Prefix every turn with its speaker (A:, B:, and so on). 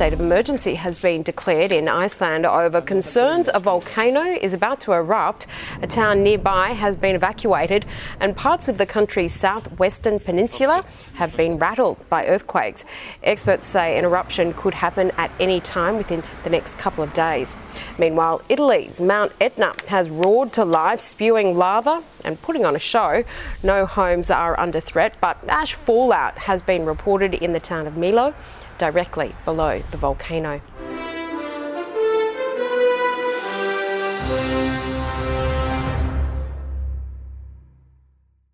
A: state of emergency has been declared in Iceland over concerns a volcano is about to erupt. A town nearby has been evacuated, and parts of the country's southwestern peninsula have been rattled by earthquakes. Experts say an eruption could happen at any time within the next couple of days. Meanwhile, Italy's Mount Etna has roared to life, spewing lava and putting on a show. No homes are under threat, but ash fallout has been reported in the town of Milo, directly below the volcano.